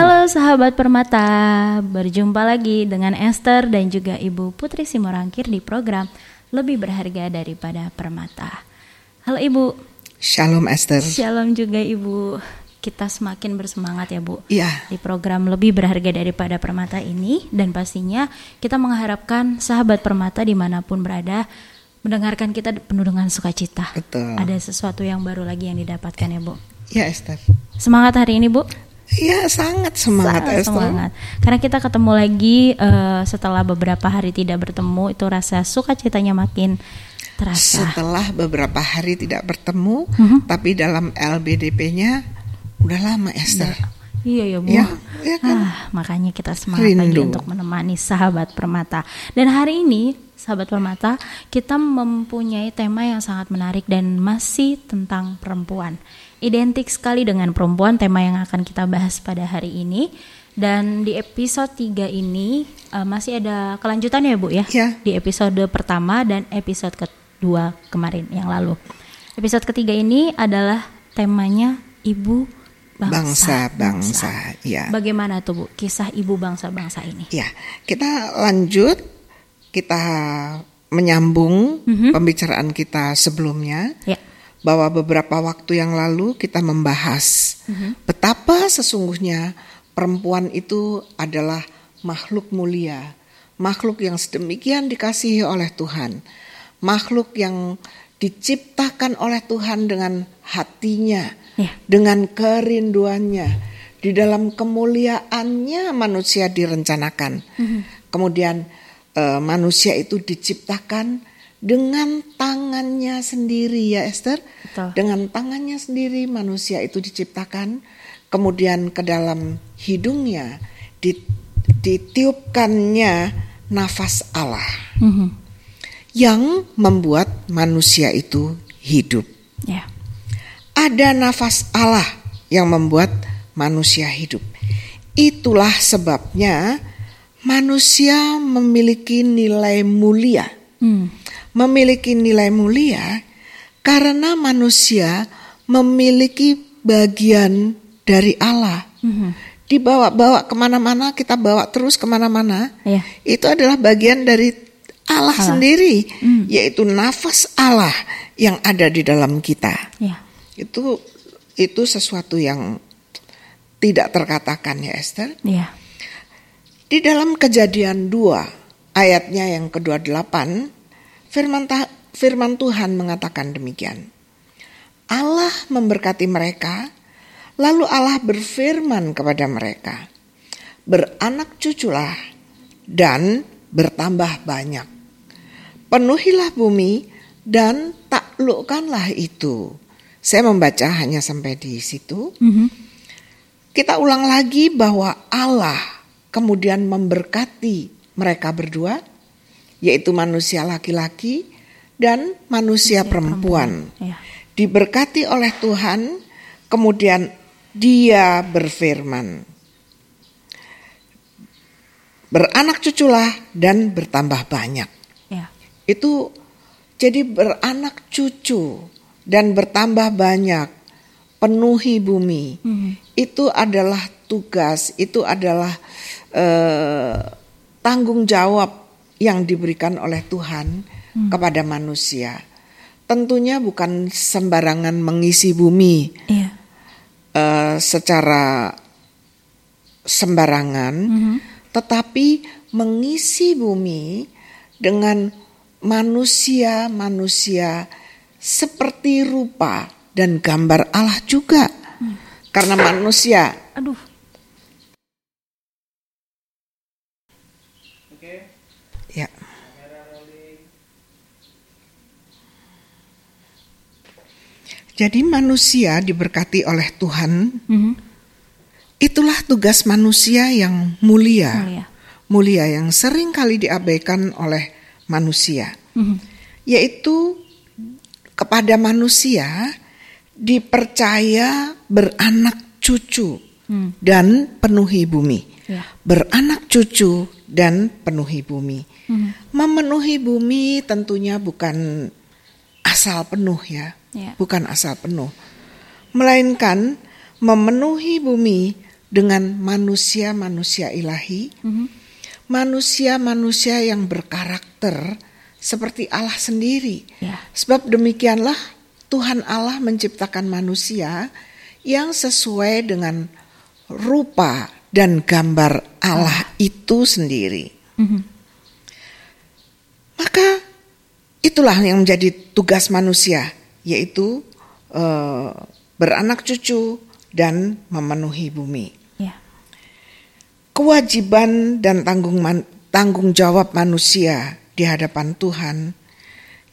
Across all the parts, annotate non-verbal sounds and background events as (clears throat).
Halo sahabat Permata, berjumpa lagi dengan Esther dan juga Ibu Putri Simorangkir di program Lebih Berharga Daripada Permata. Halo Ibu. Shalom Esther. Shalom juga Ibu. Kita semakin bersemangat ya Bu. Iya. Di program Lebih Berharga Daripada Permata ini dan pastinya kita mengharapkan sahabat Permata di mana pun berada mendengarkan kita penuh dengan sukacita. Betul. Ada sesuatu yang baru lagi yang didapatkan ya Bu. Ya Esther. Semangat hari ini Bu. Iya sangat semangat Sangat semangat. Karena kita ketemu lagi eh, setelah beberapa hari tidak bertemu, itu rasa sukacitanya makin terasa. Setelah beberapa hari tidak bertemu, Mhm. tapi dalam LBDP-nya udah lama Esther. Iya ya bu. Ya, ya kan? Ah, makanya kita semangat lagi Rindu. untuk menemani sahabat permata. Dan hari ini sahabat permata kita mempunyai tema yang sangat menarik dan masih tentang perempuan. Identik sekali dengan perempuan tema yang akan kita bahas pada hari ini. Dan di episode 3 ini eh, masih ada kelanjutan ya Bu ya? Ya. Di episode pertama dan episode kedua kemarin yang lalu. Episode ketiga ini adalah temanya Ibu bangsa. Bangsa-bangsa, ya. Bagaimana tuh Bu kisah ibu bangsa-bangsa ini? Ya, kita lanjut, kita menyambung Mhm. pembicaraan kita sebelumnya Ya. Bahwa beberapa waktu yang lalu kita membahas betapa sesungguhnya perempuan itu adalah makhluk mulia, makhluk yang sedemikian dikasihi oleh Tuhan, makhluk yang diciptakan oleh Tuhan dengan hatinya, Ya. dengan kerinduannya. Di dalam kemuliaannya manusia direncanakan. Kemudian eh, manusia itu diciptakan dengan tangannya sendiri ya Esther. Betul. Dengan tangannya sendiri manusia itu diciptakan. Kemudian ke dalam hidungnya di- ditiupkannya nafas Allah Mhm. yang membuat manusia itu hidup. Ya. Ada nafas Allah yang membuat manusia hidup. Itulah sebabnya manusia memiliki nilai mulia. Hmm. Memiliki nilai mulia karena manusia memiliki bagian dari Allah. Mhm. Dibawa-bawa ke mana-mana, kita bawa terus ke mana-mana. Ya. Itu adalah bagian dari Allah, sendiri, yaitu nafas Allah yang ada di dalam kita Ya. itu itu sesuatu yang tidak terkatakan ya Esther. Ya. Di dalam kejadian 2 ayatnya yang ke-28 firman, ta- firman Tuhan mengatakan demikian. Allah memberkati mereka lalu Allah berfirman kepada mereka. Beranak cuculah dan bertambah banyak. Penuhilah bumi dan taklukkanlah itu. Saya membaca hanya sampai di situ. Mhm. Kita ulang lagi bahwa Allah kemudian memberkati mereka berdua, yaitu manusia laki-laki dan manusia perempuan. Ya. Diberkati oleh Tuhan, kemudian Dia berfirman, "Beranak cuculah dan bertambah banyak." Ya. Itu jadi beranak cucu dan bertambah banyak, penuhi bumi. Mhm. Itu adalah tugas, itu adalah eh, tanggung jawab yang diberikan oleh Tuhan kepada manusia. Tentunya bukan sembarangan mengisi bumi Iya. eh, secara sembarangan, Mhm. tetapi mengisi bumi dengan manusia-manusia seperti rupa dan gambar Allah juga. Karena manusia Aduh. ya Jadi manusia diberkati oleh Tuhan, Mhm. itulah tugas manusia yang mulia. Mulia. Mulia yang sering kali diabaikan oleh manusia. Mhm. yaitu kepada manusia dipercaya beranak cucu Hmm. dan penuhi bumi. Ya. Beranak cucu dan penuhi bumi. Mhm. Memenuhi bumi tentunya bukan asal penuh ya, Ya. bukan asal penuh. Melainkan memenuhi bumi dengan manusia-manusia ilahi, manusia-manusia yang berkarakter seperti Allah sendiri. Ya. Sebab demikianlah Tuhan Allah menciptakan manusia yang sesuai dengan rupa dan gambar Allah itu sendiri. Mhm. Maka itulah yang menjadi tugas manusia, yaitu eh, beranak cucu dan memenuhi bumi. Ya. Kewajiban dan tanggung man- tanggung jawab manusia di hadapan Tuhan,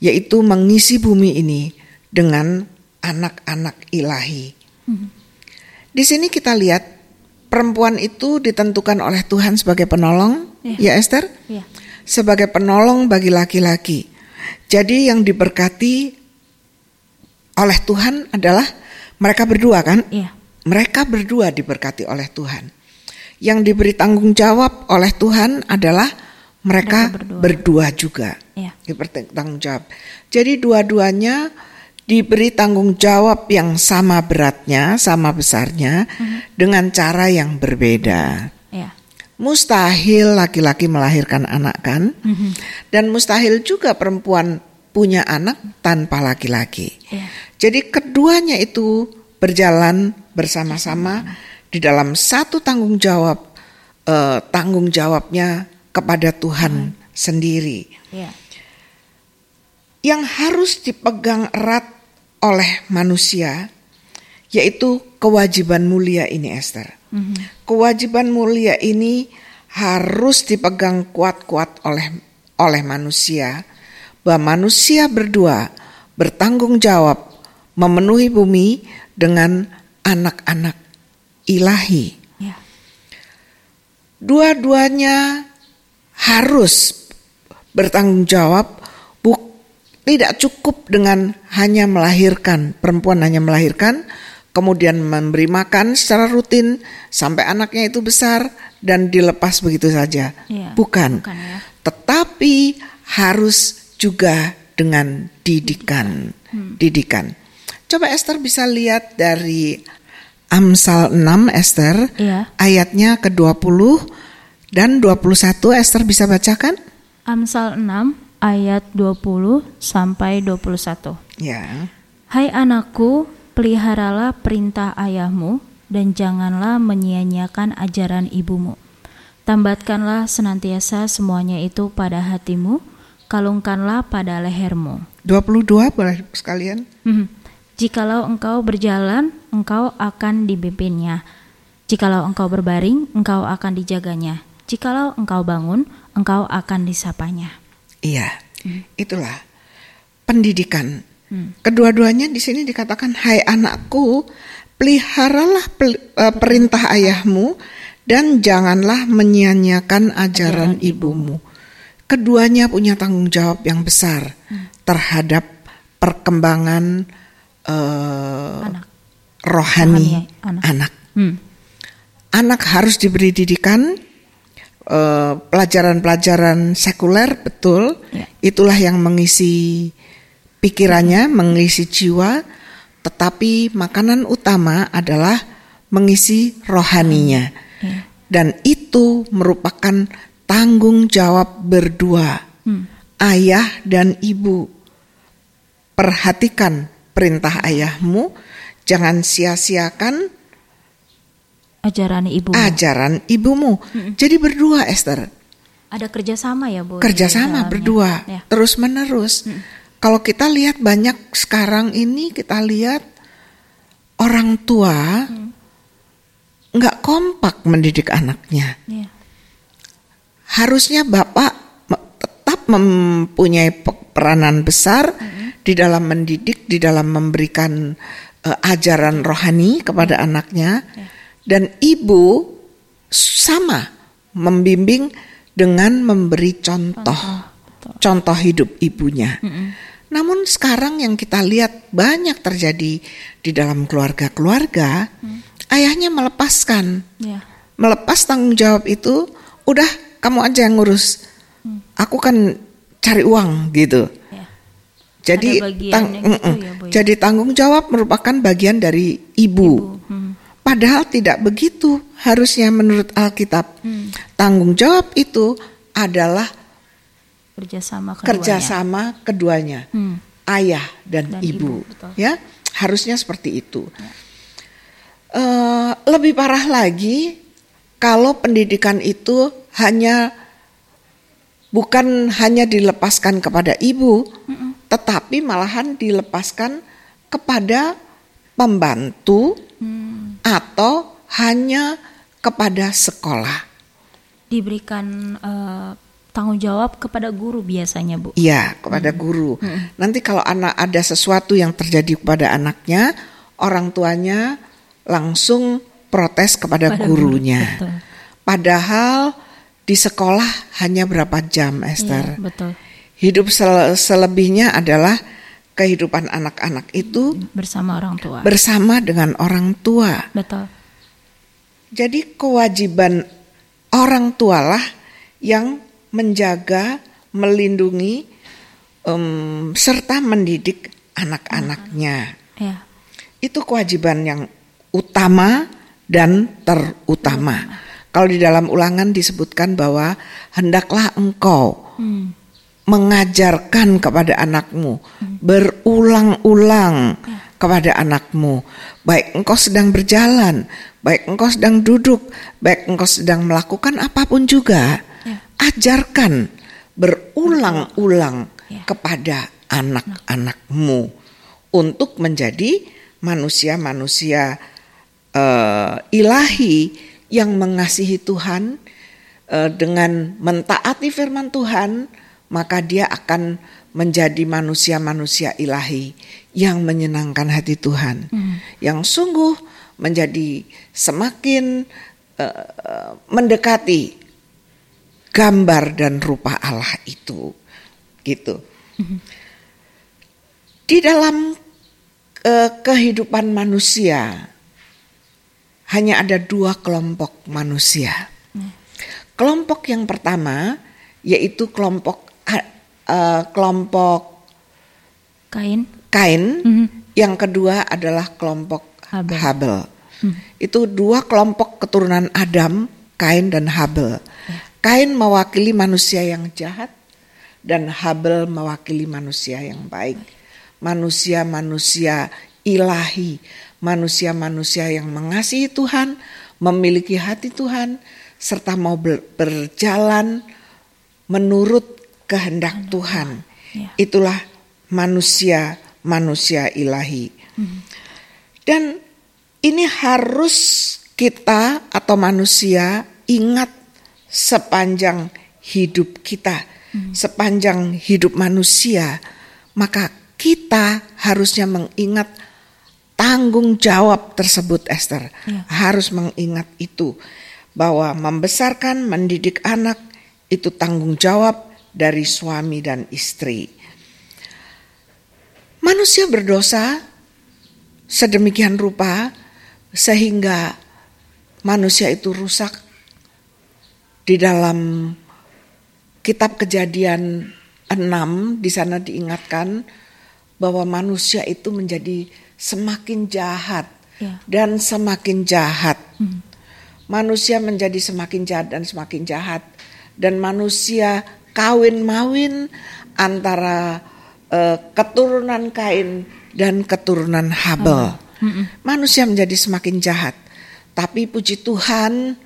yaitu mengisi bumi ini dengan anak-anak ilahi. Di sini kita lihat perempuan itu ditentukan oleh Tuhan sebagai penolong, Ya. ya Esther, Ya. sebagai penolong bagi laki-laki. Jadi yang diberkati oleh Tuhan adalah mereka berdua kan? Ya. Mereka berdua diberkati oleh Tuhan. Yang diberi tanggung jawab oleh Tuhan adalah mereka, Mereka berdua. berdua. juga. Ya. Diberi tanggung jawab. Jadi dua-duanya diberi tanggung jawab yang sama beratnya, sama besarnya, dengan cara yang berbeda. Ya. Mustahil laki-laki melahirkan anak kan? Dan mustahil juga perempuan punya anak tanpa laki-laki. Ya. Jadi keduanya itu berjalan bersama-sama di dalam satu tanggung jawab, eh, tanggung jawabnya kepada Tuhan sendiri. Ya. Yang harus dipegang erat oleh manusia, yaitu kewajiban mulia ini Esther. Kewajiban mulia ini harus dipegang kuat-kuat oleh oleh manusia, bahwa manusia berdua bertanggung jawab memenuhi bumi dengan anak-anak ilahi. Ya. Dua-duanya harus bertanggung jawab, buk, tidak cukup dengan hanya melahirkan, perempuan hanya melahirkan, kemudian memberi makan secara rutin sampai anaknya itu besar dan dilepas begitu saja. Iya, Bukan. bukan ya. Tetapi harus juga dengan didikan. Didikan. Coba Esther bisa lihat dari Amsal 6 Esther Iya. ayatnya ke-20 dan 21 Esther bisa bacakan? Amsal 6 ayat 20 sampai 21. Ya. Hai anakku, peliharalah perintah ayahmu dan janganlah menyia-nyiakan ajaran ibumu. Tambatkanlah senantiasa semuanya itu pada hatimu, kalungkanlah pada lehermu. 22 boleh sekalian? Hmm. Jikalau engkau berjalan, engkau akan dipimpinnya. Jikalau engkau berbaring, engkau akan dijaganya. Jikalau engkau bangun, engkau akan disapanya. Iya. Itulah pendidikan. Kedua-duanya di sini dikatakan hai anakku, peliharalah pel- eh, perintah ayahmu dan janganlah menyia-nyiakan ajaran ibumu. Keduanya punya tanggung jawab yang besar terhadap perkembangan eh, Anak. rohani Rohani anak. anak. Hmm. Anak harus diberi didikan eh, pelajaran-pelajaran sekuler betul. Ya. Itulah yang mengisi pikirannya, mengisi jiwa. Tetapi makanan utama adalah mengisi rohaninya. Ya. Dan itu merupakan tanggung jawab berdua. Hmm. Ayah dan ibu. Perhatikan perintah ayahmu, jangan sia-siakan Ajaran ibu. ajaran ibumu. Jadi berdua Esther, Ada kerjasama ya bu? kerjasama berdua, Ya. terus menerus. Kalau kita lihat banyak sekarang ini kita lihat orang tua nggak kompak mendidik anaknya. Ya. Harusnya bapak tetap mempunyai pe- peranan besar di dalam mendidik, di dalam memberikan eh, ajaran rohani kepada anaknya, dan ibu sama membimbing dengan memberi contoh, contoh hidup ibunya. Namun sekarang yang kita lihat banyak terjadi di dalam keluarga-keluarga, ayahnya melepaskan. Ya. melepas tanggung jawab itu, udah kamu aja yang ngurus. Aku kan cari uang gitu. Ya. Jadi tang- gitu ya, ya? jadi tanggung jawab merupakan bagian dari ibu. Hmm. padahal tidak begitu harusnya menurut Alkitab. Hmm. Tanggung jawab itu adalah Kerjasama keduanya. kerjasama keduanya, Hmm. ayah dan, Dan ibu, ibu, betul. ya harusnya seperti itu. Eh, lebih parah lagi kalau pendidikan itu hanya bukan hanya dilepaskan kepada ibu, tetapi malahan dilepaskan kepada pembantu Hmm. atau hanya kepada sekolah. Diberikan eh, tanggung jawab kepada guru biasanya, Bu. Iya, kepada guru. Nanti kalau anak ada sesuatu yang terjadi kepada anaknya, orang tuanya langsung protes kepada Pada guru, gurunya. betul. Padahal di sekolah hanya berapa jam, Esther. Iya, betul. Hidup sel- selebihnya adalah kehidupan anak-anak itu Bersama orang tua. bersama dengan orang tua. betul. Jadi kewajiban orang tualah yang menjaga, melindungi, em, serta mendidik anak-anaknya. Ya. Itu kewajiban yang utama dan terutama. Kalau di dalam ulangan disebutkan bahwa hendaklah engkau Hmm. mengajarkan kepada anakmu berulang-ulang kepada anakmu baik engkau sedang berjalan baik engkau sedang duduk baik engkau sedang melakukan apa pun juga Ya. ajarkan berulang-ulang Ya. kepada anak-anakmu untuk menjadi manusia-manusia eh, ilahi yang mengasihi Tuhan eh, dengan mentaati firman Tuhan, maka dia akan menjadi manusia-manusia ilahi yang menyenangkan hati Tuhan, yang sungguh menjadi semakin eh, mendekati gambar dan rupa Allah itu, gitu. Di dalam eh, kehidupan manusia hanya ada dua kelompok manusia. Kelompok yang pertama yaitu kelompok eh, kelompok Kain. Kain, Mhm. yang kedua adalah kelompok Habel. Habel. Itu dua kelompok keturunan Adam, Kain dan Habel. Kain mewakili manusia yang jahat dan Habel mewakili manusia yang baik. Manusia-manusia ilahi, manusia-manusia yang mengasihi Tuhan, memiliki hati Tuhan, serta mau ber- berjalan menurut kehendak Tuhan. Ya. Itulah manusia-manusia ilahi. Dan ini harus kita atau manusia ingat sepanjang hidup kita, sepanjang hidup manusia, maka kita harusnya mengingat tanggung jawab tersebut, Esther. Ya. Harus mengingat itu bahwa membesarkan, mendidik anak itu tanggung jawab dari suami dan istri. Manusia berdosa sedemikian rupa sehingga manusia itu rusak di dalam kitab Kejadian 6 di sana diingatkan bahwa manusia itu menjadi semakin jahat Ya. dan semakin jahat. Manusia menjadi semakin jahat dan semakin jahat dan manusia kawin mawin antara eh, keturunan Kain dan keturunan Habel. Manusia menjadi semakin jahat. Tapi puji Tuhan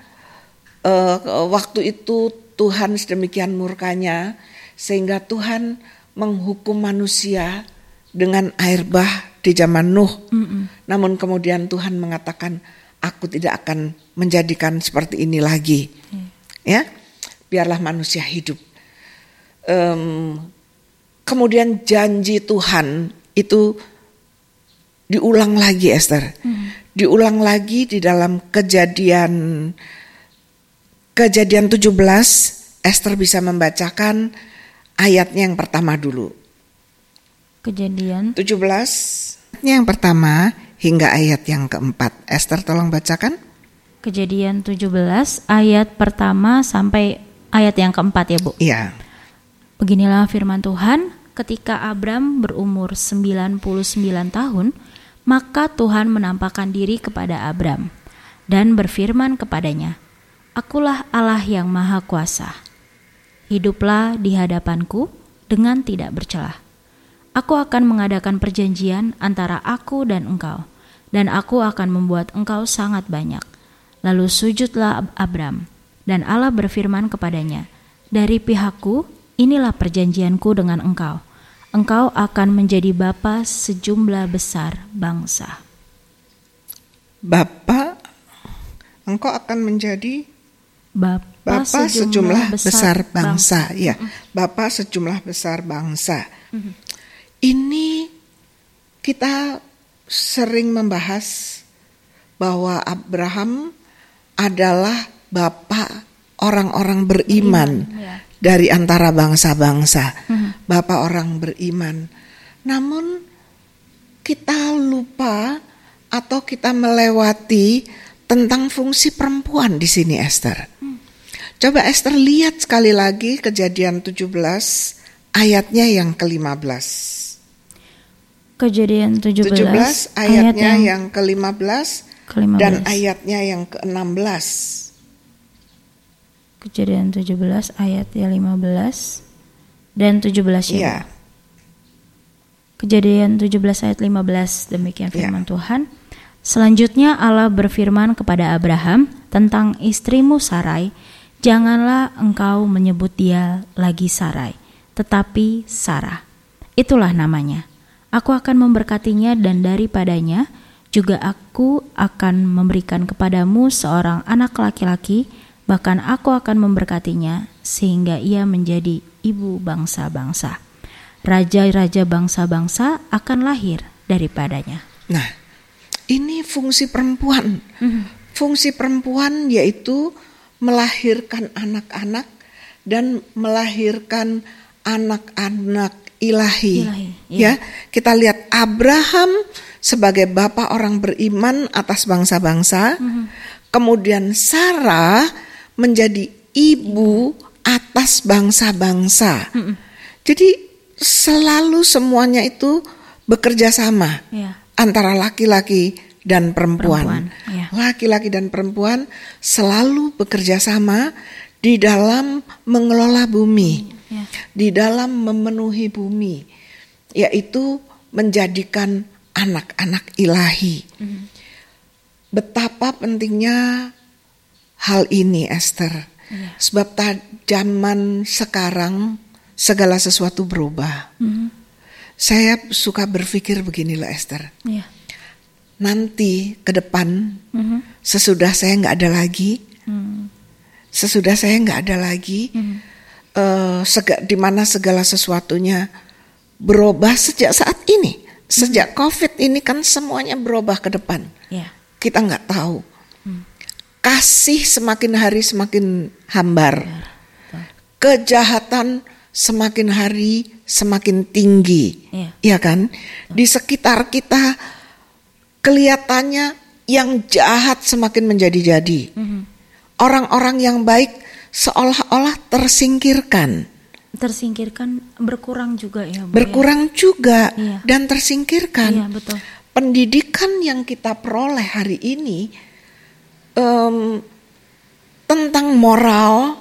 eh, waktu itu Tuhan sedemikian murkanya sehingga Tuhan menghukum manusia dengan air bah di zaman Nuh. Namun kemudian Tuhan mengatakan, aku tidak akan menjadikan seperti ini lagi. Ya, biarlah manusia hidup. Em, kemudian janji Tuhan itu diulang lagi Esther. Diulang lagi di dalam kejadian kejadian 17 Esther bisa membacakan ayatnya yang pertama dulu. Kejadian 17 yang pertama hingga ayat yang keempat. Esther tolong bacakan. Kejadian 17 ayat pertama sampai ayat yang keempat ya Bu. Iya. Beginilah firman Tuhan, ketika Abram berumur 99 tahun, maka Tuhan menampakkan diri kepada Abram. dan berfirman kepadanya, Akulah Allah yang Maha Kuasa. Hiduplah di hadapanku dengan tidak bercelah. Aku akan mengadakan perjanjian antara aku dan engkau, dan aku akan membuat engkau sangat banyak. Lalu sujudlah Abram, dan Allah berfirman kepadanya, Dari pihakku, inilah perjanjianku dengan engkau. Engkau akan menjadi bapa sejumlah besar bangsa. Bapa, engkau akan menjadi Bapa, Bapa sejumlah, besar, bangsa, ya. Bapa sejumlah besar bangsa. Ini kita sering membahas bahwa Abraham adalah bapa orang-orang beriman ya. dari antara bangsa-bangsa. Bapa orang beriman. Namun kita lupa atau kita melewati tentang fungsi perempuan di sini Esther. Coba Esther lihat sekali lagi kejadian 17 ayatnya yang ke-15. Kejadian 17, 17 ayatnya yang, ke-15 ke-15. dan ayatnya yang ke-16. Kejadian 17 ayat yang 15 dan 17 ya. Iya. Bu? Kejadian 17 ayat 15 demikian Ya. firman Tuhan. Selanjutnya Allah berfirman kepada Abraham tentang istrimu Sarai, janganlah engkau menyebut dia lagi Sarai, tetapi Sarah. Itulah namanya. Aku akan memberkatinya dan daripadanya juga aku akan memberikan kepadamu seorang anak laki-laki, bahkan aku akan memberkatinya sehingga ia menjadi ibu bangsa-bangsa. Raja-raja bangsa-bangsa akan lahir daripadanya. Nah, ini fungsi perempuan. Mhm. Fungsi perempuan yaitu melahirkan anak-anak dan melahirkan anak-anak ilahi. Ilahi, Ya, iya. kita lihat Abraham sebagai bapak orang beriman atas bangsa-bangsa. Mhm. Kemudian Sarah menjadi ibu atas bangsa-bangsa. Mhm. Jadi selalu semuanya itu bekerja sama Ya. antara laki-laki dan perempuan. Perempuan, ya. Laki-laki dan perempuan selalu bekerja sama di dalam mengelola bumi, Ya. di dalam memenuhi bumi, yaitu menjadikan anak-anak ilahi. Mhm. Betapa pentingnya hal ini, Esther. Iya. Sebab zaman sekarang segala sesuatu berubah. Mhm. Saya suka berpikir beginilah, Esther. Ya. Nanti ke depan Mhm. sesudah saya nggak ada lagi, Hmm. sesudah saya nggak ada lagi, Mhm. Sega, di mana segala sesuatunya berubah sejak saat ini, sejak COVID ini kan semuanya berubah ke depan. Ya. Kita nggak tahu. Kasih semakin hari semakin hambar, kejahatan semakin hari semakin tinggi, Iya. ya kan? Di sekitar kita kelihatannya yang jahat semakin menjadi-jadi. Mhm. Orang-orang yang baik seolah-olah tersingkirkan, Tersingkirkan berkurang juga ya, Bu. ya? berkurang juga Iya. dan tersingkirkan. Iya, betul. Pendidikan yang kita peroleh hari ini em, tentang moral,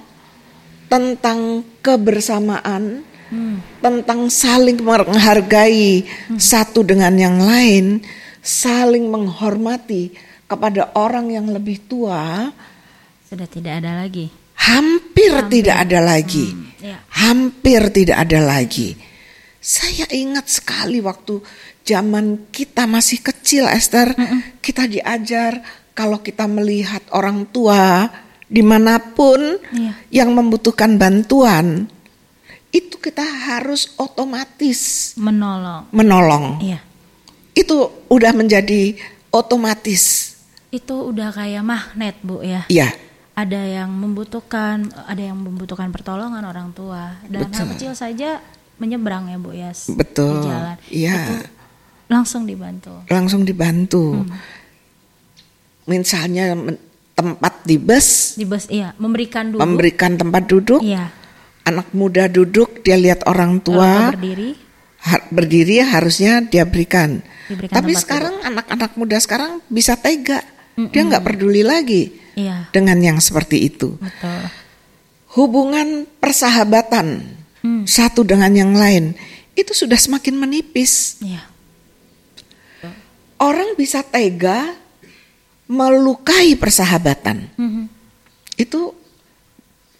tentang kebersamaan, Hmm. tentang saling menghargai satu dengan yang lain, saling menghormati kepada orang yang lebih tua, Sudah tidak ada lagi. Hampir, tidak ada lagi. ya. Hampir tidak ada lagi. Saya ingat sekali waktu zaman kita masih kecil, Esther, kita diajar kalau kita melihat orang tua di mana pun Iya. yang membutuhkan bantuan, itu kita harus otomatis Menolong. menolong. Iya. Itu udah menjadi otomatis. Itu udah kayak magnet, Bu ya. Ya, Ada yang membutuhkan, ada yang membutuhkan pertolongan orang tua. Dan hal Betul. kecil saja menyeberang ya, Bu ya. betul. Di jalan. Iya. Itu langsung dibantu. langsung dibantu. Misalnya men- tempat di bus, Di bus iya, memberikan dulu. memberikan tempat duduk, Iya. anak muda duduk, dia lihat orang Orang tua berdiri. berdiri harusnya dia berikan. Diberikan Tapi sekarang anak-anak muda sekarang bisa tega, dia nggak peduli lagi Iya, dengan yang seperti itu. betul. Hubungan persahabatan Hmm. satu dengan yang lain itu sudah semakin menipis. Iya. Orang bisa tega melukai persahabatan. Mhm. Itu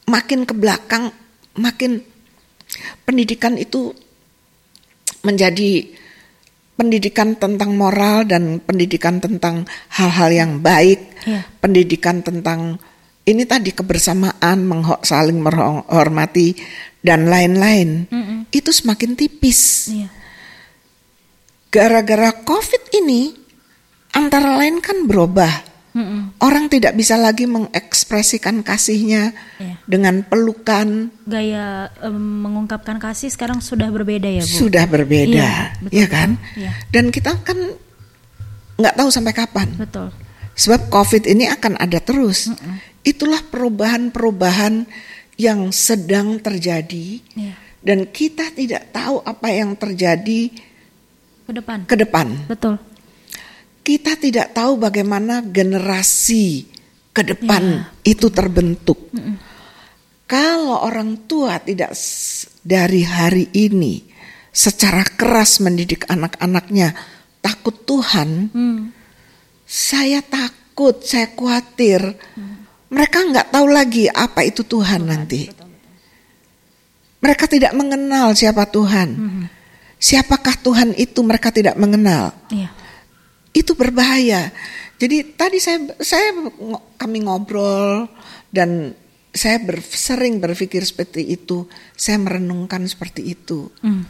makin ke belakang, makin pendidikan itu menjadi pendidikan tentang moral dan pendidikan tentang hal-hal yang baik, Iya. pendidikan tentang ini tadi kebersamaan, mengho- saling menghormati dan lain-lain. Mm-mm. Itu semakin tipis. Iya. Gara-gara COVID ini antara lain kan berubah. Mm-mm. Orang tidak bisa lagi mengekspresikan kasihnya Iya. dengan pelukan, Gaya em, mengungkapkan kasih sekarang sudah berbeda ya, Bu. sudah berbeda, Iya, betul, ya kan? Iya. Dan kita kan nggak tahu sampai kapan. Betul. Sebab COVID ini akan ada terus. Itulah perubahan-perubahan yang sedang terjadi Iya. dan kita tidak tahu apa yang terjadi Ke depan. ke depan. Betul. Kita tidak tahu bagaimana generasi ke depan itu terbentuk. Kalau orang tua tidak dari hari ini secara keras mendidik anak-anaknya takut Tuhan, Hmm. saya takut, saya khawatir. Mereka nggak tahu lagi apa itu Tuhan nanti. Mereka tidak mengenal siapa Tuhan. Siapakah Tuhan itu mereka tidak mengenal. Iya. Itu berbahaya. Jadi tadi saya saya kami ngobrol dan saya ber- sering berpikir seperti itu. Saya merenungkan seperti itu. Hmm.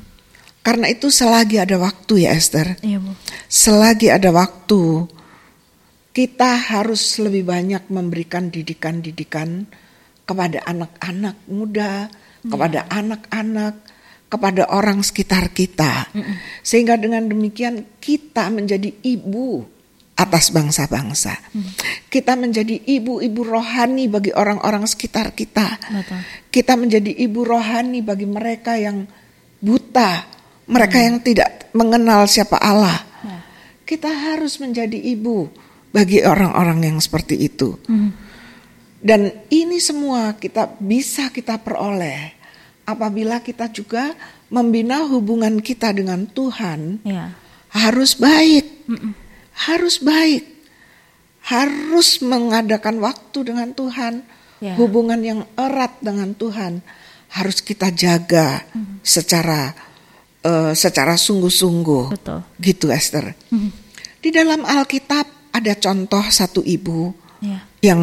Karena itu selagi ada waktu ya Esther. Iya, Bu. Selagi ada waktu, kita harus lebih banyak memberikan didikan-didikan kepada anak-anak muda, kepada anak-anak, kepada orang sekitar kita. Sehingga dengan demikian kita menjadi ibu atas bangsa-bangsa. Kita menjadi ibu-ibu rohani bagi orang-orang sekitar kita. Betul. Kita menjadi ibu rohani bagi mereka yang buta, mereka yang tidak mengenal siapa Allah. Ya. Kita harus menjadi ibu bagi orang-orang yang seperti itu. Dan ini semua kita bisa kita peroleh apabila kita juga membina hubungan kita dengan Tuhan Iya. harus baik. Harus baik. Harus mengadakan waktu dengan Tuhan. Ya. Hubungan yang erat dengan Tuhan harus kita jaga secara eh, secara sungguh-sungguh. Gitu Esther. Hmm. Di dalam Alkitab ada contoh satu ibu Iya. yang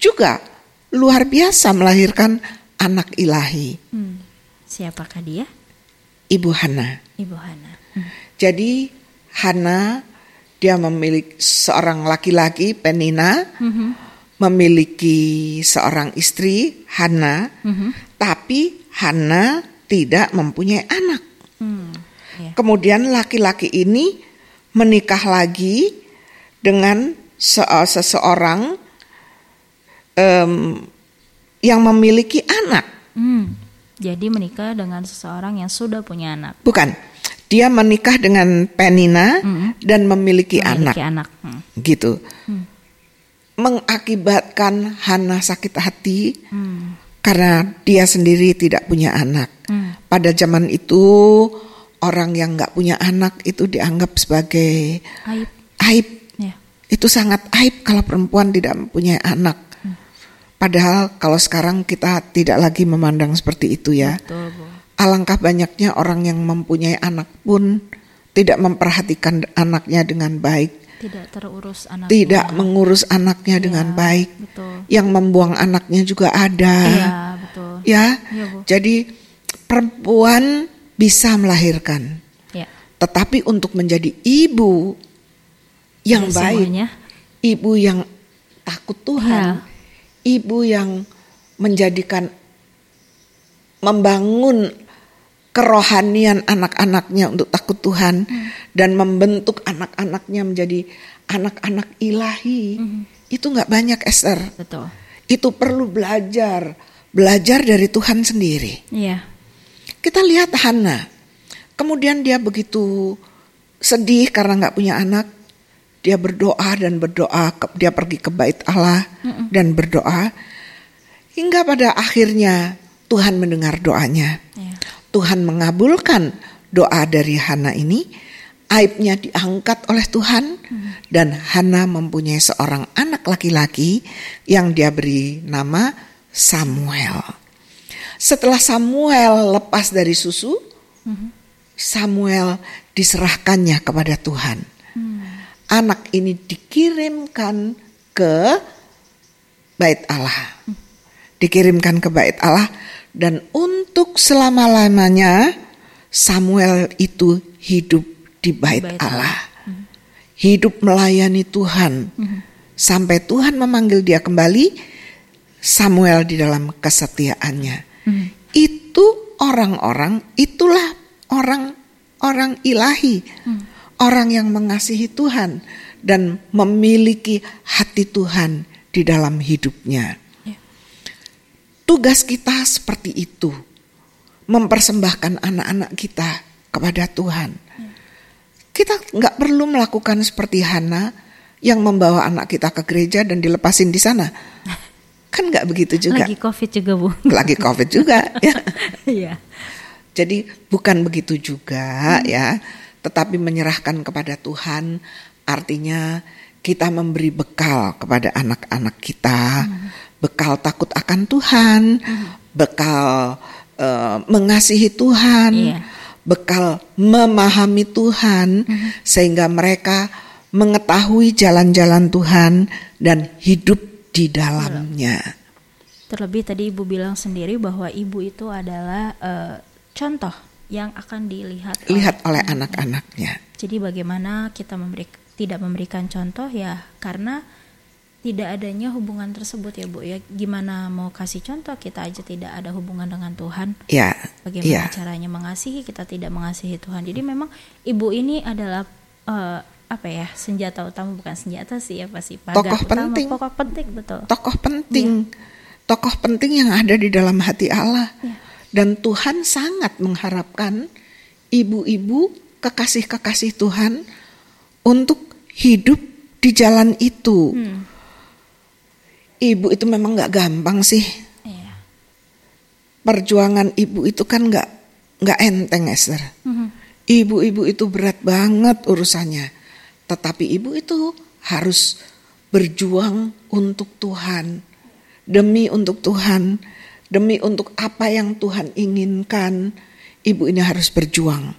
juga luar biasa melahirkan anak ilahi, Hmm. Siapakah dia? Ibu Hana. Ibu Hana. Hmm. Jadi Hana dia memiliki seorang laki-laki Penina, Mhm. memiliki seorang istri Hana, Mhm. tapi Hana tidak mempunyai anak. Hmm. Iya. Kemudian laki-laki ini menikah lagi dengan se- seseorang em, yang memiliki anak. Hmm. Jadi menikah dengan seseorang yang sudah punya anak. Bukan, dia menikah dengan Penina dan memiliki, anak, Memiliki anak. Hmm. gitu. Mengakibatkan Hana sakit hati Hmm. karena dia sendiri tidak punya anak. Hmm. Pada zaman itu orang yang nggak punya anak itu dianggap sebagai Aib. aib. Ya. Itu sangat aib kalau perempuan tidak mempunyai anak. Padahal kalau sekarang kita tidak lagi memandang seperti itu ya. Betul, Bu. Alangkah banyaknya orang yang mempunyai anak pun tidak memperhatikan anaknya dengan baik, Tidak terurus anak. tidak mengurus anaknya dengan baik. Betul. Yang membuang anaknya juga ada. Iya, betul. Ya. Iya, Bu. Jadi perempuan bisa melahirkan, Ya. tetapi untuk menjadi ibu yang Tidak baik, semuanya. ibu yang takut Tuhan, Ya. Ibu yang menjadikan membangun kerohanian anak-anaknya untuk takut Tuhan dan membentuk anak-anaknya menjadi anak-anak ilahi. Itu nggak banyak Esther. Betul. Itu perlu belajar, belajar dari Tuhan sendiri. Iya. Kita lihat Hana, kemudian dia begitu sedih karena nggak punya anak. Dia berdoa dan berdoa, dia pergi ke bait Allah dan berdoa hingga pada akhirnya Tuhan mendengar doanya. Ya. Tuhan mengabulkan doa dari Hana ini, aibnya diangkat oleh Tuhan dan Hana mempunyai seorang anak laki-laki yang dia beri nama Samuel. Setelah Samuel lepas dari susu, Samuel diserahkannya kepada Tuhan anak ini dikirimkan ke bait Allah. Dikirimkan ke bait Allah dan untuk selama-lamanya Samuel itu hidup di bait, bait Allah. Hidup melayani Tuhan. Hmm. Sampai Tuhan memanggil dia kembali, Samuel di dalam kesetiaannya. Hmm. Itu orang-orang, itulah orang-orang ilahi. Hmm orang yang mengasihi Tuhan dan memiliki hati Tuhan di dalam hidupnya. Ya. Tugas kita seperti itu, mempersembahkan anak-anak kita kepada Tuhan. Ya. Kita nggak perlu melakukan seperti Hana yang membawa anak kita ke gereja dan dilepasin di sana. Kan nggak begitu juga. Lagi COVID juga bu. Lagi COVID juga ya. (laughs) Iya. Jadi bukan begitu juga hmm. ya tetapi menyerahkan kepada Tuhan artinya kita memberi bekal kepada anak-anak kita, hmm. bekal takut akan Tuhan, hmm. bekal uh, mengasihi Tuhan, yeah. bekal memahami Tuhan, hmm. sehingga mereka mengetahui jalan-jalan Tuhan dan hidup di dalamnya. Terlebih tadi ibu bilang sendiri bahwa ibu itu adalah uh, contoh yang akan dilihat lihat oleh anak-anaknya. Jadi bagaimana kita memberi tidak memberikan contoh? Ya karena tidak adanya hubungan tersebut ya Bu. Ya gimana mau kasih contoh? Kita aja tidak ada hubungan dengan Tuhan. Ya bagaimana ya. caranya mengasihi? Kita tidak mengasihi Tuhan. Jadi memang ibu ini adalah uh, apa ya senjata utama bukan senjata sih ya pasti tokoh utama, penting. tokoh penting betul. Tokoh penting. Ya. tokoh penting yang ada di dalam hati Allah. Ya dan Tuhan sangat mengharapkan ibu-ibu kekasih-kekasih Tuhan untuk hidup di jalan itu. Hmm. Ibu itu memang gak gampang sih. Iya. Perjuangan ibu itu kan gak nggak enteng Esther. Hmm. Ibu-ibu itu berat banget urusannya. Tetapi ibu itu harus berjuang untuk Tuhan. Demi untuk Tuhan demi untuk apa yang Tuhan inginkan, ibu ini harus berjuang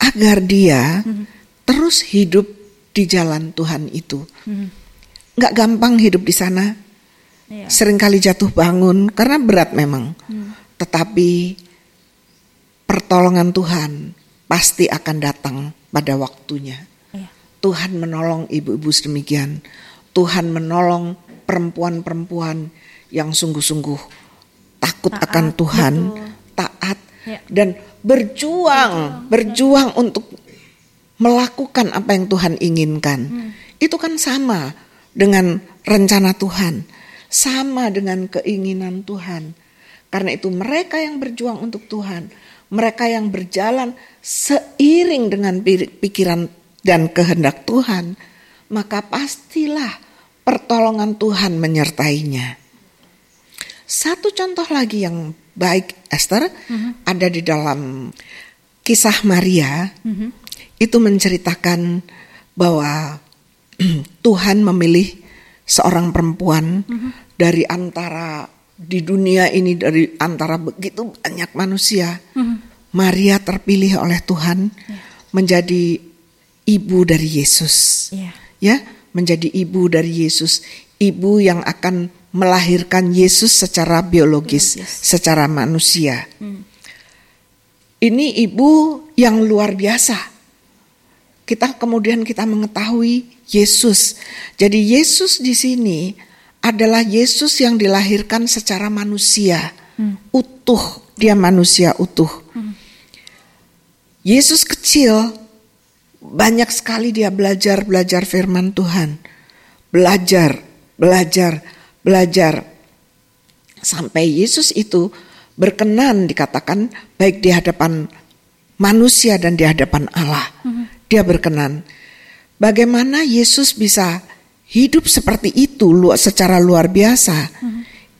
agar dia hmm. terus hidup di jalan Tuhan itu. Hmm. Gak gampang hidup di sana. Yeah. Seringkali jatuh bangun karena berat memang. Hmm. Tetapi pertolongan Tuhan pasti akan datang pada waktunya. Yeah. Tuhan menolong ibu-ibu sedemikian. Tuhan menolong perempuan-perempuan yang sungguh-sungguh takut taat, akan Tuhan, betul. taat ya. dan berjuang, betul. berjuang untuk melakukan apa yang Tuhan inginkan. Hmm. Itu kan sama dengan rencana Tuhan, sama dengan keinginan Tuhan. Karena itu mereka yang berjuang untuk Tuhan, mereka yang berjalan seiring dengan pikiran dan kehendak Tuhan, maka pastilah pertolongan Tuhan menyertainya. Satu contoh lagi yang baik Esther mm-hmm. ada di dalam kisah Maria mm-hmm. itu menceritakan bahwa (clears throat) Tuhan memilih seorang perempuan mm-hmm. dari antara di dunia ini dari antara begitu banyak manusia mm-hmm. Maria terpilih oleh Tuhan yeah. menjadi ibu dari Yesus yeah. ya menjadi ibu dari Yesus ibu yang akan melahirkan Yesus secara biologis, biologis. secara manusia. Hmm. Ini ibu yang luar biasa. Kita kemudian kita mengetahui Yesus. Jadi Yesus di sini adalah Yesus yang dilahirkan secara manusia, hmm. utuh. Dia manusia utuh. Hmm. Yesus kecil banyak sekali dia belajar belajar firman Tuhan. Belajar, belajar belajar sampai Yesus itu berkenan dikatakan baik di hadapan manusia dan di hadapan Allah. Mm-hmm. Dia berkenan. bagaimana Yesus bisa hidup seperti itu secara luar biasa,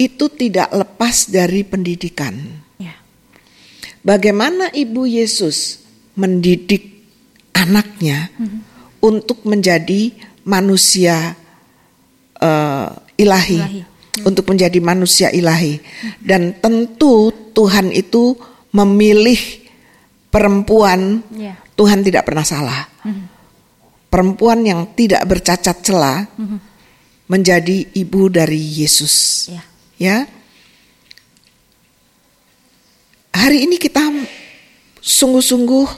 itu tidak lepas dari pendidikan. Ya. Bagaimana ibu Yesus mendidik anaknya untuk menjadi manusia eh, ilahi, Ilahi. untuk menjadi manusia ilahi, dan tentu Tuhan itu memilih perempuan. Ya. Tuhan tidak pernah salah. Perempuan yang tidak bercacat celah menjadi ibu dari Yesus. Ya. Ya. Hari ini kita sungguh-sungguh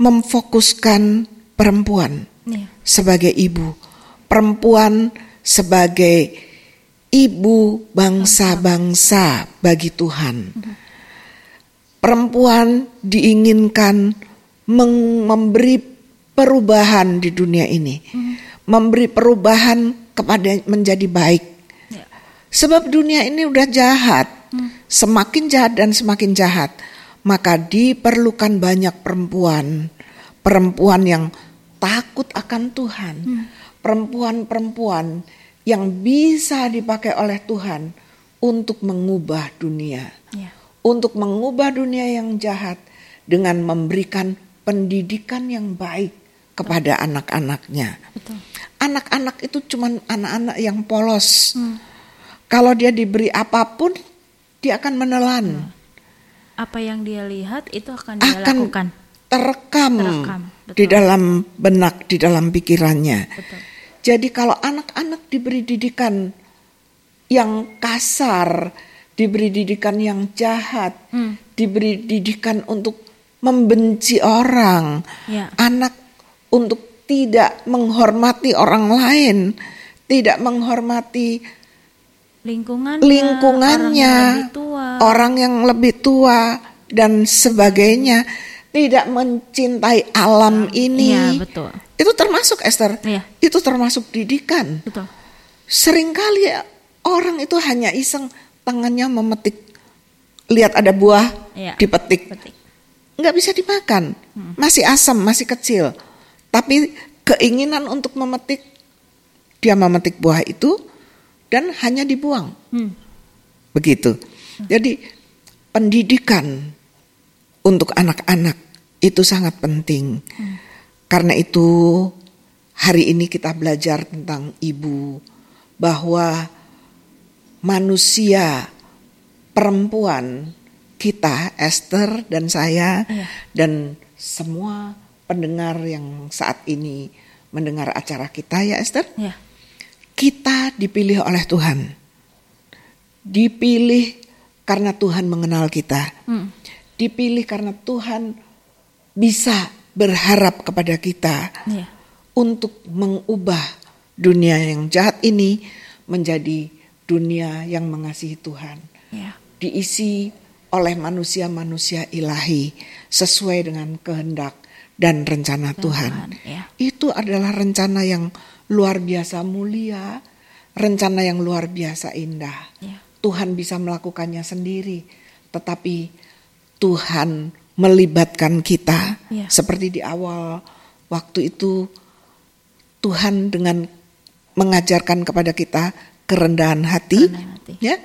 memfokuskan perempuan Ya. sebagai ibu, perempuan sebagai ibu bangsa-bangsa bagi Tuhan. Perempuan diinginkan memberi perubahan di dunia ini, memberi perubahan kepada menjadi baik. Ya. Sebab dunia ini udah jahat, semakin jahat dan semakin jahat, maka diperlukan banyak perempuan, perempuan yang takut akan Tuhan, perempuan-perempuan yang bisa dipakai oleh Tuhan untuk mengubah dunia, Ya. untuk mengubah dunia yang jahat dengan memberikan pendidikan yang baik kepada anak-anaknya. Anak-anak itu cuman anak-anak yang polos. Kalau dia diberi apa pun, dia akan menelan, Apa yang dia lihat itu akan dia akan lakukan. terekam, Terekam, betul. di dalam benak, di dalam pikirannya. Betul. Jadi kalau anak-anak diberi didikan yang kasar, diberi didikan yang jahat, Hmm. diberi didikan untuk membenci orang, Ya. anak untuk tidak menghormati orang lain, tidak menghormati Lingkungannya, lingkungannya, orang yang lebih tua. orang yang lebih tua dan sebagainya, tidak mencintai alam ini. Iya, betul. Itu termasuk Esther. Iya. Itu termasuk didikan. Betul. Seringkali orang itu hanya iseng tangannya memetik lihat ada buah Iya. dipetik. Petik. nggak bisa dimakan, masih asam, masih kecil. Tapi keinginan untuk memetik, dia memetik buah itu dan hanya dibuang. Hmm. Begitu. Jadi pendidikan untuk anak-anak itu sangat penting. Karena itu hari ini kita belajar tentang ibu bahwa manusia perempuan kita Esther dan saya Iya. dan semua pendengar yang saat ini mendengar acara kita ya Esther Ya. kita dipilih oleh Tuhan. Dipilih karena Tuhan mengenal kita. Hmm. Dipilih karena Tuhan bisa berharap kepada kita Ya. untuk mengubah dunia yang jahat ini menjadi dunia yang mengasihi Tuhan. Ya. Diisi oleh manusia-manusia ilahi sesuai dengan kehendak dan rencana Tuhan. ya. Itu adalah rencana yang luar biasa mulia, rencana yang luar biasa indah. Ya. Tuhan bisa melakukannya sendiri, tetapi Tuhan melibatkan kita Ya. seperti di awal waktu itu Tuhan dengan mengajarkan kepada kita kerendahan hati, Kerendahan hati. ya.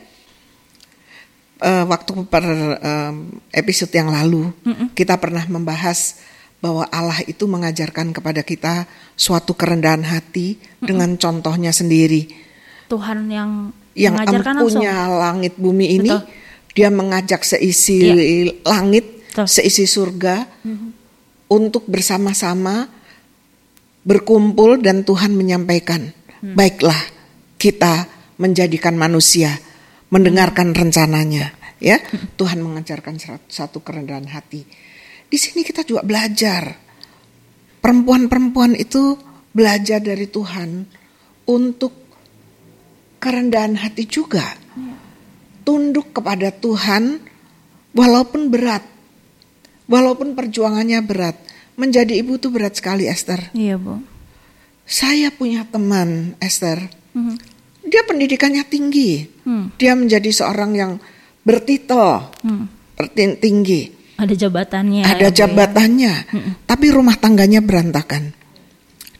Eh, waktu per em, episode yang lalu kita pernah membahas bahwa Allah itu mengajarkan kepada kita suatu kerendahan hati dengan contohnya sendiri Tuhan yang yang mengajarkan langsung. langit bumi ini Betul. dia mengajak seisi Iya. langit Betul. seisi surga untuk bersama-sama berkumpul dan Tuhan menyampaikan baiklah kita menjadikan manusia mendengarkan rencananya. Ya Tuhan mengajarkan satu- satu kerendahan hati. Di sini kita juga belajar. Perempuan-perempuan itu belajar dari Tuhan untuk kerendahan hati juga. Tunduk kepada Tuhan walaupun berat. Walaupun perjuangannya berat. Menjadi ibu itu berat sekali Esther. Iya, Bu. Saya punya teman Esther. Mhm. Dia pendidikannya tinggi. Hmm. Dia menjadi seorang yang bertitel berti- tinggi. Ada jabatannya. Ada ya, Bu, ya. jabatannya. Tapi rumah tangganya berantakan.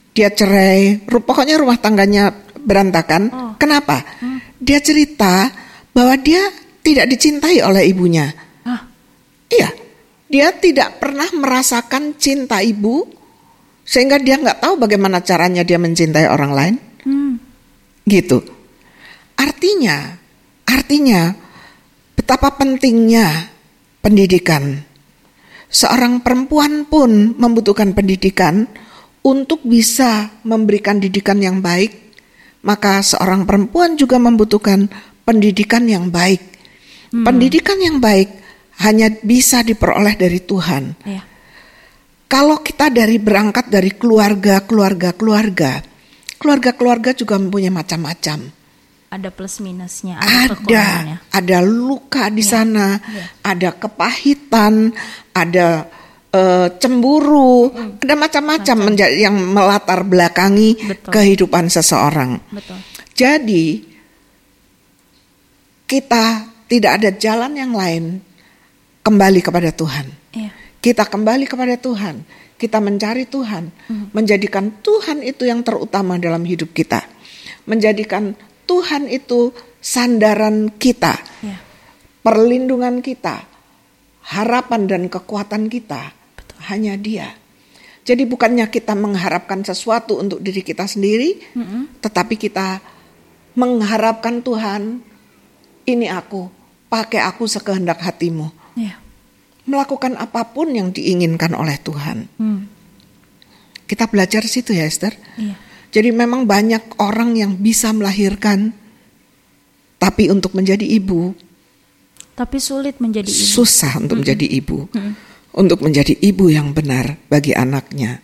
dia cerai, pokoknya rumah tangganya berantakan. Oh. Kenapa? Dia cerita bahwa dia tidak dicintai oleh ibunya. Ah, Iya, dia tidak pernah merasakan cinta ibu, sehingga dia nggak tahu bagaimana caranya dia mencintai orang lain. hmm, Gitu. Artinya, artinya betapa pentingnya pendidikan. Seorang perempuan pun membutuhkan pendidikan untuk bisa memberikan didikan yang baik. Maka seorang perempuan juga membutuhkan pendidikan yang baik. Pendidikan yang baik hanya bisa diperoleh dari Tuhan. ya, Kalau kita dari berangkat dari keluarga, keluarga, keluarga, keluarga-keluarga juga mempunyai macam-macam. ada plus minusnya, ada, Ada, ada luka di sana, iya. ada kepahitan, ada eh, cemburu, ada macam-macam yang melatar belakangi Betul. kehidupan seseorang. Betul. Jadi kita tidak ada jalan yang lain kembali kepada Tuhan. Iya. Kita kembali kepada Tuhan. Kita mencari Tuhan, menjadikan Tuhan itu yang terutama dalam hidup kita. Menjadikan Tuhan itu sandaran kita, Ya, perlindungan kita, harapan dan kekuatan kita. Hanya Dia. Jadi bukannya kita mengharapkan sesuatu untuk diri kita sendiri, tetapi kita mengharapkan Tuhan, ini aku, pakai aku sekehendak hatimu ya. melakukan apa pun yang diinginkan oleh Tuhan. Hmm, Kita belajar situ ya Esther. iya. Jadi memang banyak orang yang bisa melahirkan, tapi untuk menjadi ibu Tapi sulit menjadi ibu. susah untuk menjadi ibu, untuk menjadi ibu yang benar bagi anaknya.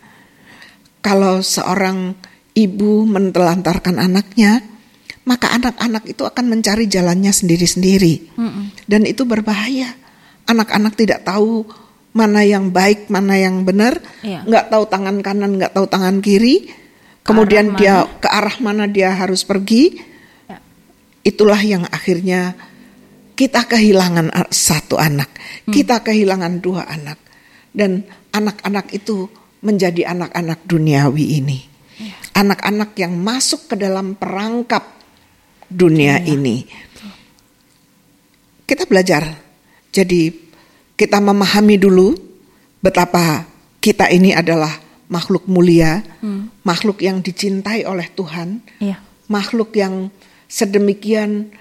Kalau seorang ibu menelantarkan anaknya, maka anak-anak itu akan mencari jalannya sendiri-sendiri, Mm-mm. dan itu berbahaya. Anak-anak tidak tahu mana yang baik, mana yang benar, Iya. nggak tahu tangan kanan, nggak tahu tangan kiri. Kemudian arah dia ke arah mana dia harus pergi. Ya. Itulah yang akhirnya kita kehilangan satu anak, kita kehilangan dua anak, dan anak-anak itu menjadi anak-anak duniawi ini, anak-anak yang masuk ke dalam perangkap dunia ini. Kita belajar, jadi kita memahami dulu betapa kita ini adalah makhluk mulia, makhluk yang dicintai oleh Tuhan, Iya. makhluk yang sedemikian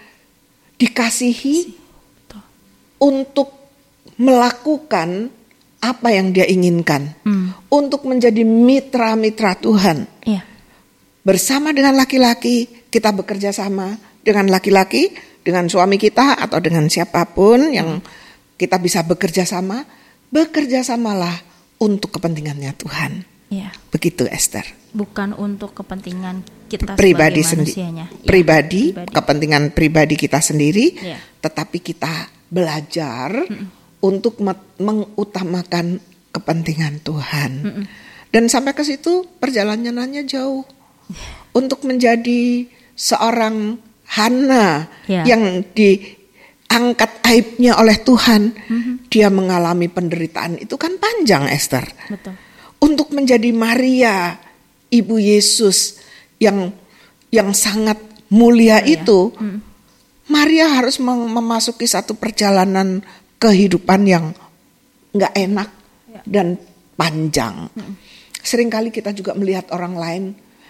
dikasihi Betul. untuk melakukan apa yang dia inginkan, Hmm. untuk menjadi mitra-mitra Tuhan. Iya. Bersama dengan laki-laki, kita bekerja sama dengan laki-laki, dengan suami kita atau dengan siapa pun yang kita bisa bekerja sama, bekerja samalah untuk kepentingannya Tuhan. Iya. Begitu Esther. Bukan untuk kepentingan kita pribadi sebagai sendiri, manusianya. Iya, pribadi, pribadi. kepentingan pribadi kita sendiri, Iya. tetapi kita belajar untuk me- mengutamakan kepentingan Tuhan. Dan sampai ke situ perjalanannya jauh. Untuk menjadi seorang Hana Iya. yang diangkat aibnya oleh Tuhan, dia mengalami penderitaan. Itu kan panjang Esther. Betul. untuk menjadi Maria, ibu Yesus yang yang sangat mulia itu, Maria harus mem- memasuki satu perjalanan kehidupan yang nggak enak dan panjang. Seringkali kita juga melihat orang lain,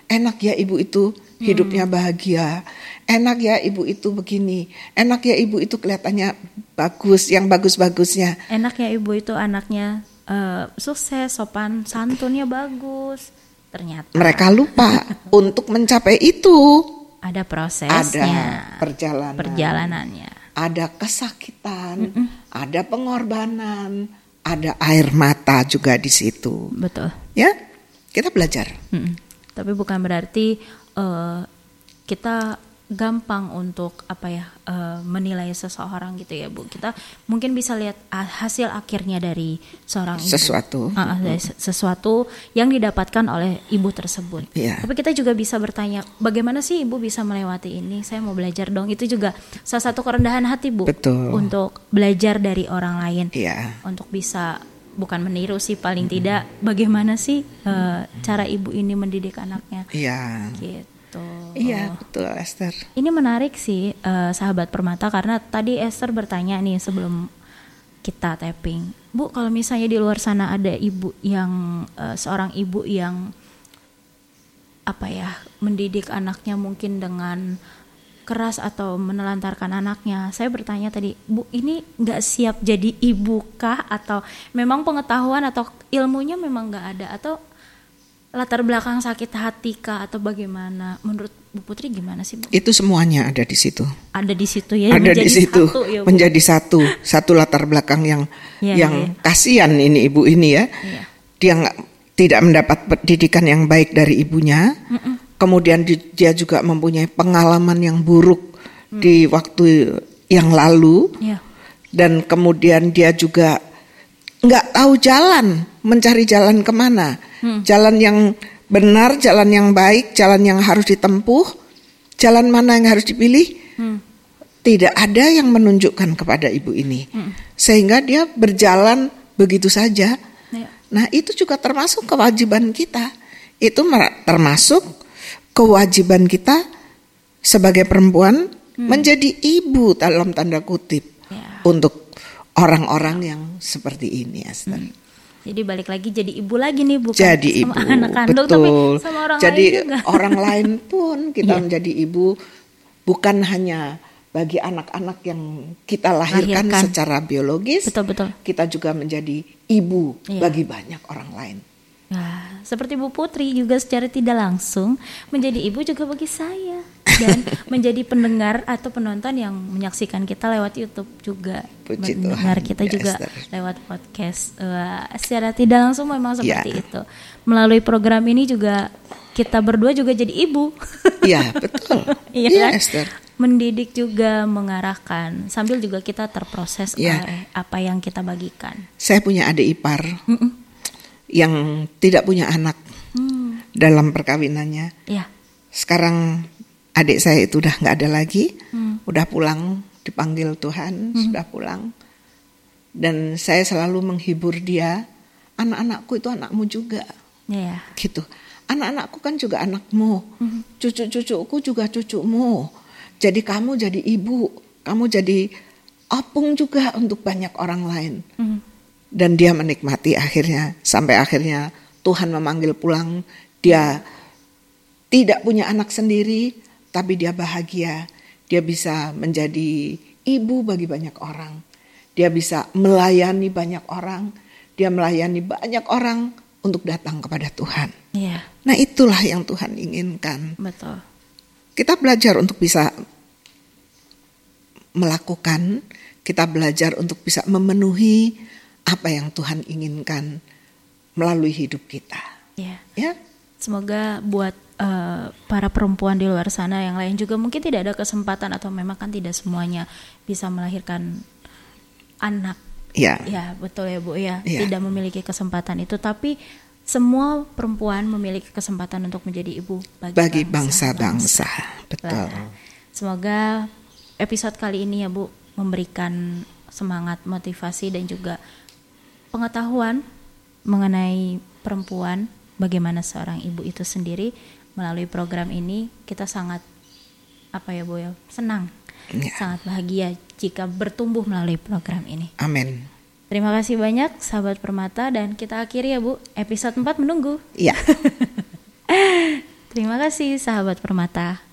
enak ya ibu itu hidupnya bahagia, enak ya ibu itu begini, enak ya ibu itu kelihatannya bagus, yang bagus-bagusnya. Enak ya ibu itu anaknya eh, sukses, sopan, santunnya bagus. Ternyata Mereka lupa (laughs) untuk mencapai itu ada ada prosesnya, perjalanan, perjalanannya. ada kesakitan, ada pengorbanan, ada air mata juga di situ. Betul. Ya, kita belajar. Mm-mm. Tapi bukan berarti eh, kita gampang untuk apa ya eh, menilai seseorang gitu ya bu. Kita mungkin bisa lihat hasil akhirnya dari seorang ibu. Sesuatu. Ah, dari se- sesuatu yang didapatkan oleh ibu tersebut. Iya. Tapi kita juga bisa bertanya, bagaimana sih ibu bisa melewati ini? Saya mau belajar dong. Itu juga salah satu kerendahan hati bu Betul. untuk belajar dari orang lain Iya. untuk bisa bukan meniru sih paling tidak bagaimana sih uh, cara ibu ini mendidik anaknya. Iya. Gitu. Iya, betul Esther. Ini menarik sih uh, sahabat permata karena tadi Esther bertanya nih sebelum kita tapping. Bu, kalau misalnya di luar sana ada ibu yang uh, seorang ibu yang apa ya, mendidik anaknya mungkin dengan keras atau menelantarkan anaknya. Saya bertanya tadi, Bu, ini nggak siap jadi ibu kah atau memang pengetahuan atau ilmunya memang nggak ada atau latar belakang sakit hati kah atau bagaimana? Menurut Bu Putri gimana sih? Bu? Itu semuanya ada di situ. Ada di situ ya. Ada di situ. Satu, ya, Bu? Menjadi satu, satu latar belakang yang ya, yang ya. kasihan ini ibu ini ya. ya. Dia nggak tidak mendapat pendidikan yang baik dari ibunya. Mm -mm kemudian dia juga mempunyai pengalaman yang buruk hmm. di waktu yang lalu yeah. dan kemudian dia juga nggak tahu jalan mencari jalan ke mana hmm. jalan yang benar jalan yang baik jalan yang harus ditempuh jalan mana yang harus dipilih hmm. tidak ada yang menunjukkan kepada ibu ini hmm. sehingga dia berjalan begitu saja yeah. nah itu juga termasuk kewajiban kita itu termasuk kewajiban kita sebagai perempuan hmm. menjadi ibu dalam tanda kutip ya. untuk orang-orang yang seperti ini Esther. Hmm. Jadi balik lagi jadi ibu lagi nih bukan jadi sama ibu, anak kandung betul. tapi sama orang jadi lain juga. orang lain pun kita (laughs) yeah. menjadi ibu bukan hanya bagi anak-anak yang kita lahirkan, lahirkan secara biologis. Betul betul. Kita juga menjadi ibu yeah. bagi banyak orang lain. Nah, seperti Bu Putri juga secara tidak langsung menjadi ibu juga bagi saya dan (laughs) menjadi pendengar atau penonton yang menyaksikan kita lewat YouTube juga Puji mendengar Tuhan. kita ya, juga Esther. lewat podcast. Wah, secara tidak langsung memang seperti ya. itu. Melalui program ini juga kita berdua juga jadi ibu. Iya, (laughs) betul. (laughs) Iya ya, kan? Esther. Mendidik juga mengarahkan sambil juga kita terproses ya. oleh apa yang kita bagikan. Saya punya adik ipar. Mm -mm yang tidak punya anak hmm. dalam perkawinannya. Ya. Sekarang adik saya itu udah nggak ada lagi, hmm. udah pulang dipanggil Tuhan, hmm. sudah pulang. Dan saya selalu menghibur dia, anak-anakku itu anakmu juga, ya. gitu. Anak-anakku kan juga anakmu, hmm. cucu-cucuku juga cucumu. Jadi kamu jadi ibu, kamu jadi opung juga untuk banyak orang lain. Hmm dan dia menikmati akhirnya sampai akhirnya Tuhan memanggil pulang dia tidak punya anak sendiri tapi dia bahagia dia bisa menjadi ibu bagi banyak orang dia bisa melayani banyak orang dia melayani banyak orang untuk datang kepada Tuhan. Yeah. Nah itulah yang Tuhan inginkan. Betul. Kita belajar untuk bisa melakukan, kita belajar untuk bisa memenuhi apa yang Tuhan inginkan melalui hidup kita. Ya. Ya. Semoga buat uh, para perempuan di luar sana yang lain juga mungkin tidak ada kesempatan atau memang kan tidak semuanya bisa melahirkan anak. Ya. Ya, betul ya, Bu ya. ya. Tidak memiliki kesempatan itu tapi semua perempuan memiliki kesempatan untuk menjadi ibu bagi, bagi bangsa-bangsa. Betul. Nah, semoga episode kali ini ya, Bu, memberikan semangat, motivasi dan juga pengetahuan mengenai perempuan, bagaimana seorang ibu itu sendiri melalui program ini kita sangat apa ya Bu ya, senang, ya. sangat bahagia jika bertumbuh melalui program ini. Amin. Terima kasih banyak sahabat Permata dan kita akhiri ya Bu, episode 4 menunggu. Iya. (laughs) Terima kasih sahabat Permata.